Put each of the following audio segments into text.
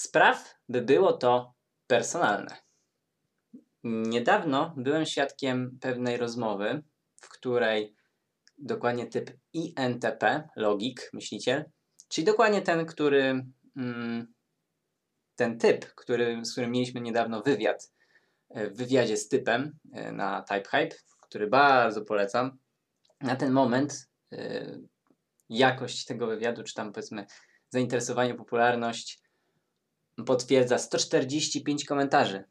spraw, by było to personalne. Niedawno byłem świadkiem pewnej rozmowy, w której dokładnie typ INTP, logik, myśliciel, czyli dokładnie ten, który mm, ten typ, który, z którym mieliśmy niedawno wywiad e, w wywiadzie z typem e, na TypeHype, który bardzo polecam. Na ten moment e, jakość tego wywiadu, czy tam powiedzmy zainteresowanie, popularność potwierdza 145 komentarzy.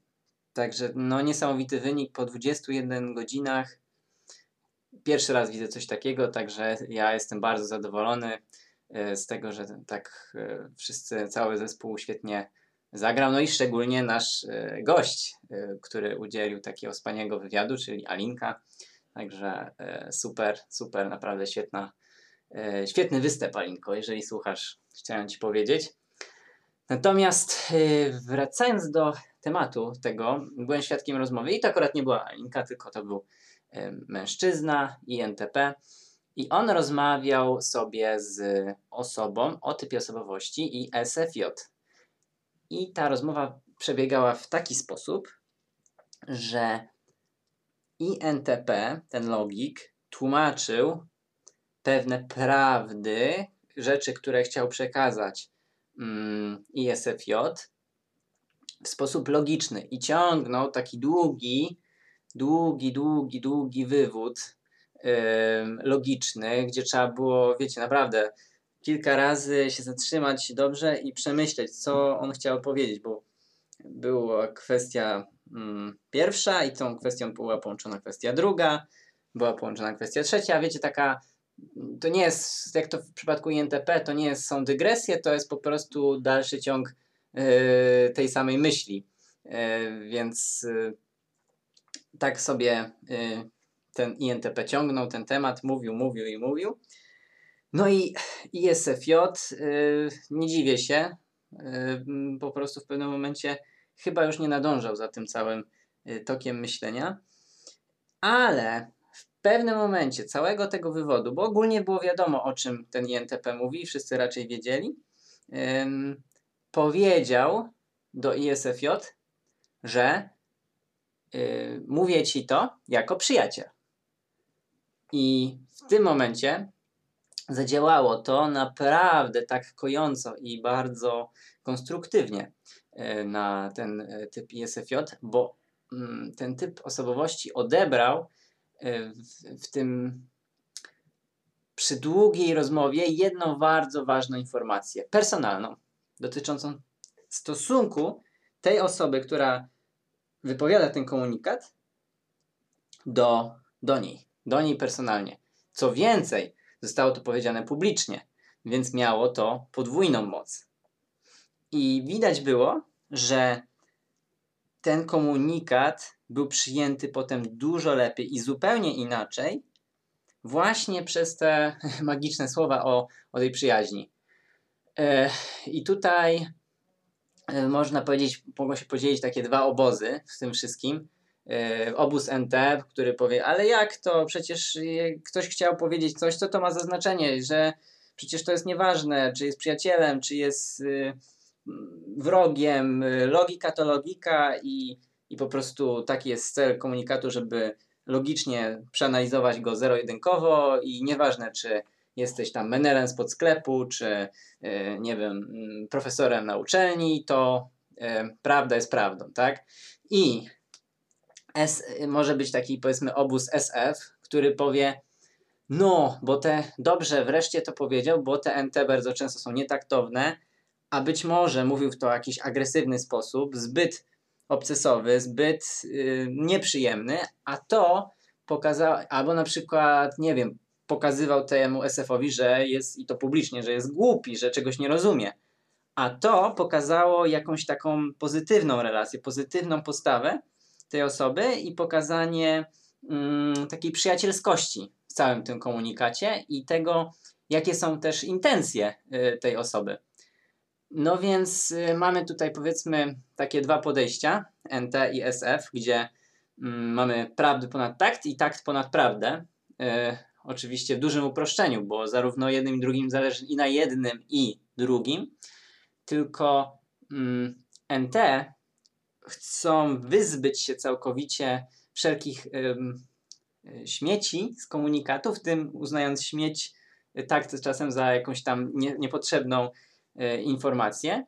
Także no niesamowity wynik po 21 godzinach. Pierwszy raz widzę coś takiego, także ja jestem bardzo zadowolony z tego, że tak wszyscy, cały zespół świetnie zagrał, no i szczególnie nasz e, gość, e, który udzielił takiego wspaniałego wywiadu, czyli Alinka. Także e, super, super, naprawdę świetna, świetny występ, Alinko, jeżeli słuchasz, chciałem Ci powiedzieć. Natomiast wracając do tematu tego, byłem świadkiem rozmowy i to akurat nie była Alinka, tylko to był mężczyzna, INTP. I on rozmawiał sobie z osobą o typie osobowości i SFJ, i ta rozmowa przebiegała w taki sposób, że INTP, ten logik, tłumaczył pewne prawdy, rzeczy, które chciał przekazać ISFJ w sposób logiczny i ciągnął taki długi, długi, długi, długi wywód logiczny, gdzie trzeba było, wiecie, naprawdę kilka razy się zatrzymać dobrze i przemyśleć, co on chciał powiedzieć, bo była kwestia mm, pierwsza i tą kwestią była połączona kwestia druga, była połączona kwestia trzecia, wiecie, taka to nie jest, jak to w przypadku INTP, to nie jest, są dygresje, to jest po prostu dalszy ciąg yy, tej samej myśli. Yy, więc yy, tak sobie ten INTP ciągnął ten temat, mówił, mówił i mówił. No i ISFJ, nie dziwię się, po prostu w pewnym momencie chyba już nie nadążał za tym całym tokiem myślenia, ale pewnym momencie całego tego wywodu, bo ogólnie było wiadomo o czym ten INTP mówi, wszyscy raczej wiedzieli, powiedział do ISFJ, że yy, mówię ci to jako przyjaciel. I w tym momencie zadziałało to naprawdę tak kojąco i bardzo konstruktywnie e, na ten e, typ ISFJ, bo mm, ten typ osobowości odebrał w, w tym przy długiej rozmowie jedną bardzo ważną informację, personalną, dotyczącą stosunku tej osoby, która wypowiada ten komunikat do, do niej, do niej personalnie. Co więcej, Zostało to powiedziane publicznie, więc miało to podwójną moc. I widać było, że ten komunikat był przyjęty potem dużo lepiej i zupełnie inaczej, właśnie przez te magiczne słowa o, o tej przyjaźni. E, I tutaj e, można powiedzieć, mogą się podzielić takie dwa obozy w tym wszystkim. E, obóz NT, który powie, ale jak to, przecież ktoś chciał powiedzieć coś, co to ma za znaczenie, że przecież to jest nieważne, czy jest przyjacielem, czy jest y, wrogiem, logika to logika i, i po prostu taki jest cel komunikatu, żeby logicznie przeanalizować go zero-jedynkowo i nieważne, czy jesteś tam menelem spod sklepu, czy y, nie wiem, profesorem na uczelni, to y, prawda jest prawdą, tak? I S, może być taki powiedzmy obóz SF, który powie no, bo te, dobrze, wreszcie to powiedział, bo te NT bardzo często są nietaktowne, a być może mówił w to jakiś agresywny sposób, zbyt obcesowy, zbyt yy, nieprzyjemny, a to pokazało, albo na przykład, nie wiem, pokazywał temu SF-owi, że jest, i to publicznie, że jest głupi, że czegoś nie rozumie. A to pokazało jakąś taką pozytywną relację, pozytywną postawę, tej osoby i pokazanie mm, takiej przyjacielskości w całym tym komunikacie i tego, jakie są też intencje y, tej osoby. No więc y, mamy tutaj powiedzmy takie dwa podejścia, NT i SF, gdzie y, mamy prawdę ponad takt i takt ponad prawdę. Y, oczywiście w dużym uproszczeniu, bo zarówno jednym i drugim zależy i na jednym i drugim, tylko mm, NT chcą wyzbyć się całkowicie wszelkich śmieci z komunikatu, w tym uznając śmieć tak czasem za jakąś tam nie, niepotrzebną y, informację,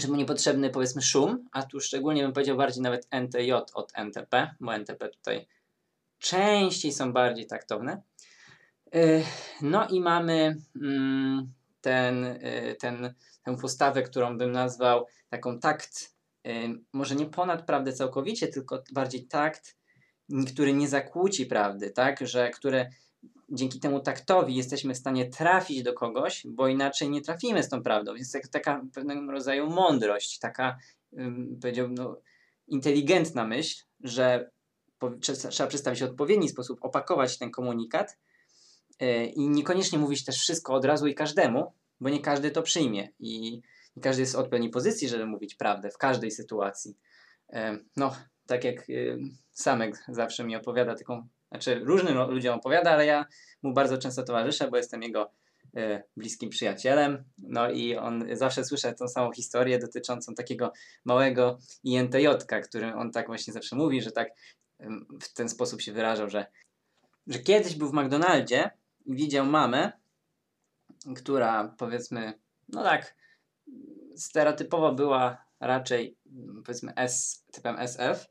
czy niepotrzebny powiedzmy szum, a tu szczególnie bym powiedział bardziej nawet NTJ od NTP, bo NTP tutaj częściej są bardziej taktowne. Y, no i mamy mm, ten, y, ten, tę postawę, którą bym nazwał taką takt, może nie ponad prawdę całkowicie, tylko bardziej takt, który nie zakłóci prawdy, tak, że które dzięki temu taktowi jesteśmy w stanie trafić do kogoś, bo inaczej nie trafimy z tą prawdą. Jest jak taka pewnego rodzaju mądrość, taka, powiedziałbym, no, inteligentna myśl, że trzeba przedstawić w odpowiedni sposób, opakować ten komunikat yy, i niekoniecznie mówić też wszystko od razu i każdemu, bo nie każdy to przyjmie i nie każdy jest w odpowiedniej pozycji, żeby mówić prawdę w każdej sytuacji. Yy, no, tak jak Samek zawsze mi opowiada taką, znaczy różnym ludziom opowiada, ale ja mu bardzo często towarzyszę, bo jestem jego bliskim przyjacielem. No i on zawsze słyszę tą samą historię dotyczącą takiego małego INTJ, którym on tak właśnie zawsze mówi, że tak w ten sposób się wyrażał, że, że kiedyś był w McDonaldzie i widział mamę, która powiedzmy, no tak, stereotypowo była raczej powiedzmy S, typem SF.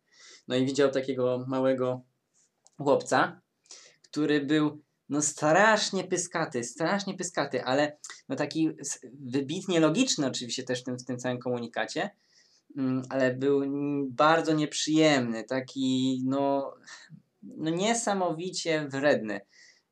No i widział takiego małego chłopca, który był no strasznie pyskaty, strasznie pyskaty, ale no taki wybitnie logiczny oczywiście też w tym, w tym całym komunikacie, Mm, ale był bardzo nieprzyjemny, taki no, no niesamowicie wredny.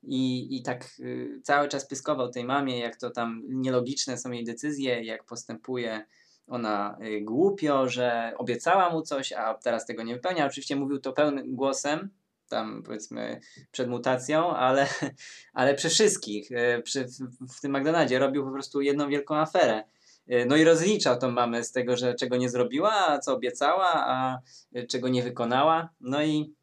I, I tak y, cały czas pyskował tej mamie, jak to tam nielogiczne są jej decyzje, jak postępuje ona y, głupio, że obiecała mu coś, a teraz tego nie wypełnia. Oczywiście mówił to pełnym głosem, tam powiedzmy przed mutacją, ale, ale przy wszystkich, y, przy, w, tym McDonaldzie robił po prostu jedną wielką aferę. E, no i rozliczał tą mamę z tego, że czego nie zrobiła, a co obiecała, a e, czego nie wykonała. No i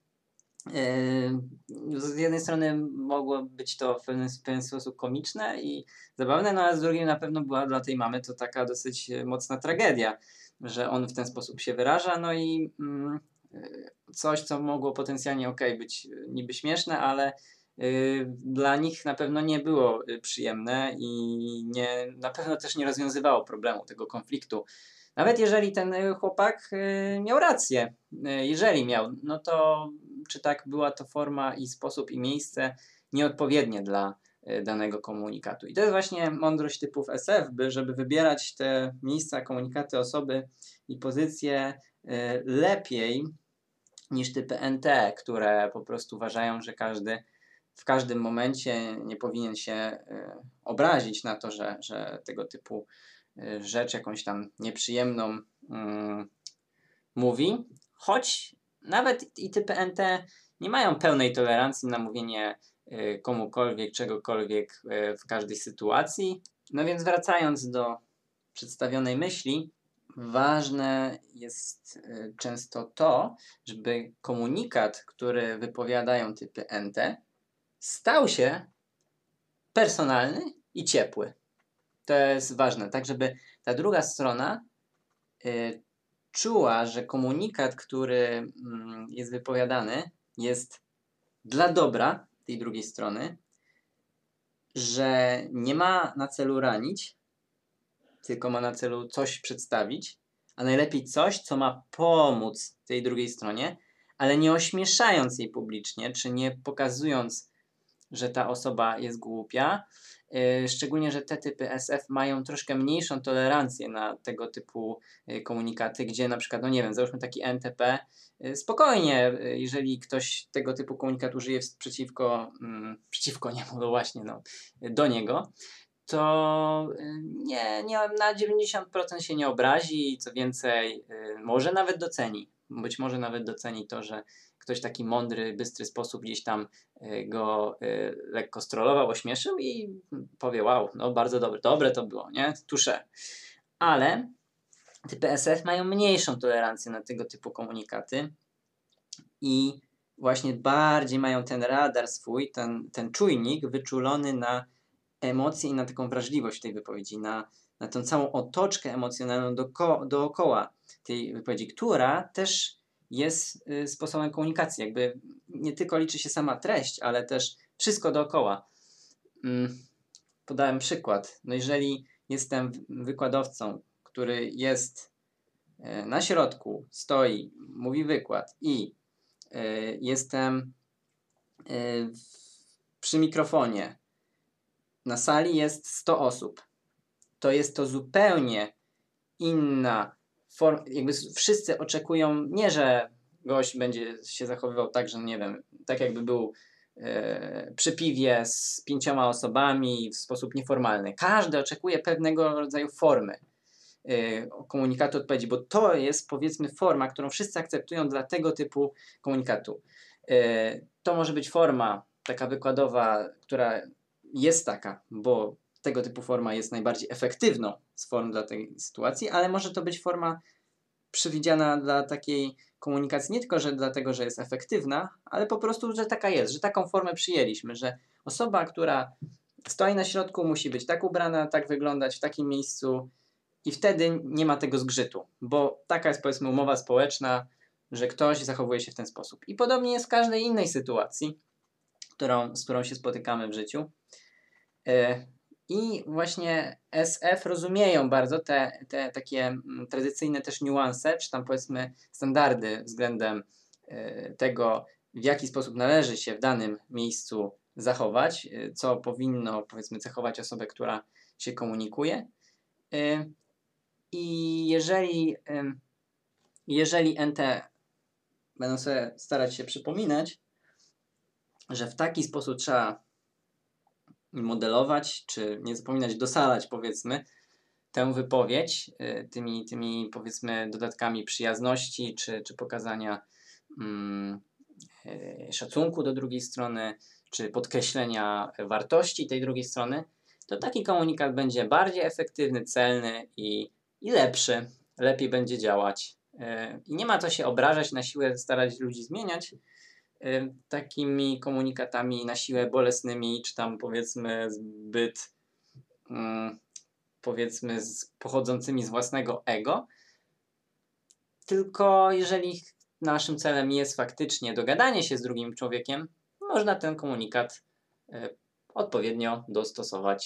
yy, z jednej strony mogło być to w pewien, w pewien sposób komiczne i zabawne, no a z drugiej na pewno była dla tej mamy to taka dosyć mocna tragedia, że on w ten sposób się wyraża, no i yy, coś, co mogło potencjalnie ok, być niby śmieszne, ale Y, dla nich na pewno nie było y, przyjemne i nie, na pewno też nie rozwiązywało problemu, tego konfliktu. Nawet jeżeli ten chłopak miał rację, jeżeli miał, no to czy tak była to forma i sposób i miejsce nieodpowiednie dla danego komunikatu. I to jest właśnie mądrość typów SF, by żeby wybierać te miejsca, komunikaty, osoby i pozycje lepiej niż typy NT, które po prostu uważają, że każdy w każdym momencie nie powinien się e, obrazić na to, że, że tego typu e, rzecz jakąś tam nieprzyjemną mm, mówi, choć nawet i typy NT nie mają pełnej tolerancji na mówienie e, komukolwiek, czegokolwiek w każdej sytuacji. No więc wracając do przedstawionej myśli, ważne jest często to, żeby komunikat, który wypowiadają typy NT, stał się personalny i ciepły. To jest ważne, tak żeby ta druga strona y, czuła, że komunikat, który mm, jest wypowiadany, jest dla dobra tej drugiej strony, że nie ma na celu ranić, tylko ma na celu coś przedstawić, a najlepiej coś, co ma pomóc tej drugiej stronie, ale nie ośmieszając jej publicznie, czy nie pokazując że ta osoba jest głupia. Y, szczególnie, że te typy SF mają troszkę mniejszą tolerancję na tego typu y, komunikaty, gdzie na przykład, no nie wiem, załóżmy taki NTP, y, spokojnie, jeżeli ktoś tego typu komunikat użyje przeciwko, mm, przeciwko niemu, no właśnie, no, do niego, to nie, nie, na 90% się nie obrazi i co więcej, może nawet doceni. Być może nawet doceni to, że ktoś taki mądry, bystry sposób gdzieś tam e, go lekko strollował, ośmieszył i powie, wow, no bardzo dobre, dobre to było, nie? Tusze. Ale typy SF mają mniejszą tolerancję na tego typu komunikaty i właśnie bardziej mają ten radar swój, ten, ten czujnik wyczulony na emocje i na taką wrażliwość tej wypowiedzi, na na tą całą otoczkę emocjonalną doko, dookoła tej wypowiedzi, która też jest y, sposobem komunikacji. Jakby nie tylko liczy się sama treść, ale też wszystko dookoła. Mm, podałem przykład. No jeżeli jestem wykładowcą, który jest e, na środku, stoi, mówi wykład i e, jestem e, przy mikrofonie, na sali jest 100 osób, to jest to zupełnie inna forma. Jakby wszyscy oczekują nie, że gość będzie się zachowywał tak, że nie wiem, tak jakby był e, przy piwie z pięcioma osobami w sposób nieformalny. Każdy oczekuje pewnego rodzaju formy e, komunikatu odpowiedzi, bo to jest powiedzmy forma, którą wszyscy akceptują dla tego typu komunikatu. E, to może być forma taka wykładowa, która jest taka, bo tego typu forma jest najbardziej efektywną z form dla tej sytuacji, ale może to być forma przewidziana dla takiej komunikacji nie tylko, że dlatego, że jest efektywna, ale po prostu, że taka jest, że taką formę przyjęliśmy, że osoba, która stoi na środku, musi być tak ubrana, tak wyglądać w takim miejscu i wtedy nie ma tego zgrzytu, bo taka jest powiedzmy umowa społeczna, że ktoś zachowuje się w ten sposób. I podobnie jest w każdej innej sytuacji, którą, z którą się spotykamy w życiu. E, I właśnie SF rozumieją bardzo te, te takie mm, tradycyjne też niuanse, czy tam powiedzmy standardy względem e, tego, w jaki sposób należy się w danym miejscu zachować, e, co powinno powiedzmy cechować osobę, która się komunikuje. I jeżeli, jeżeli NT będą sobie starać się przypominać, że w taki sposób trzeba modelować, czy nie zapominać dosalać, powiedzmy, tę wypowiedź y, tymi, tymi powiedzmy, dodatkami przyjazności, czy, czy pokazania mm, y, szacunku do drugiej strony, czy podkreślenia wartości tej drugiej strony, to taki komunikat będzie bardziej efektywny, celny i, i lepszy, lepiej będzie działać. Y, I nie ma co się obrażać, na siłę starać ludzi zmieniać, takimi komunikatami na siłę bolesnymi, czy tam powiedzmy zbyt mm, powiedzmy z, pochodzącymi z własnego ego. Tylko jeżeli naszym celem jest faktycznie dogadanie się z drugim człowiekiem, można ten komunikat odpowiednio dostosować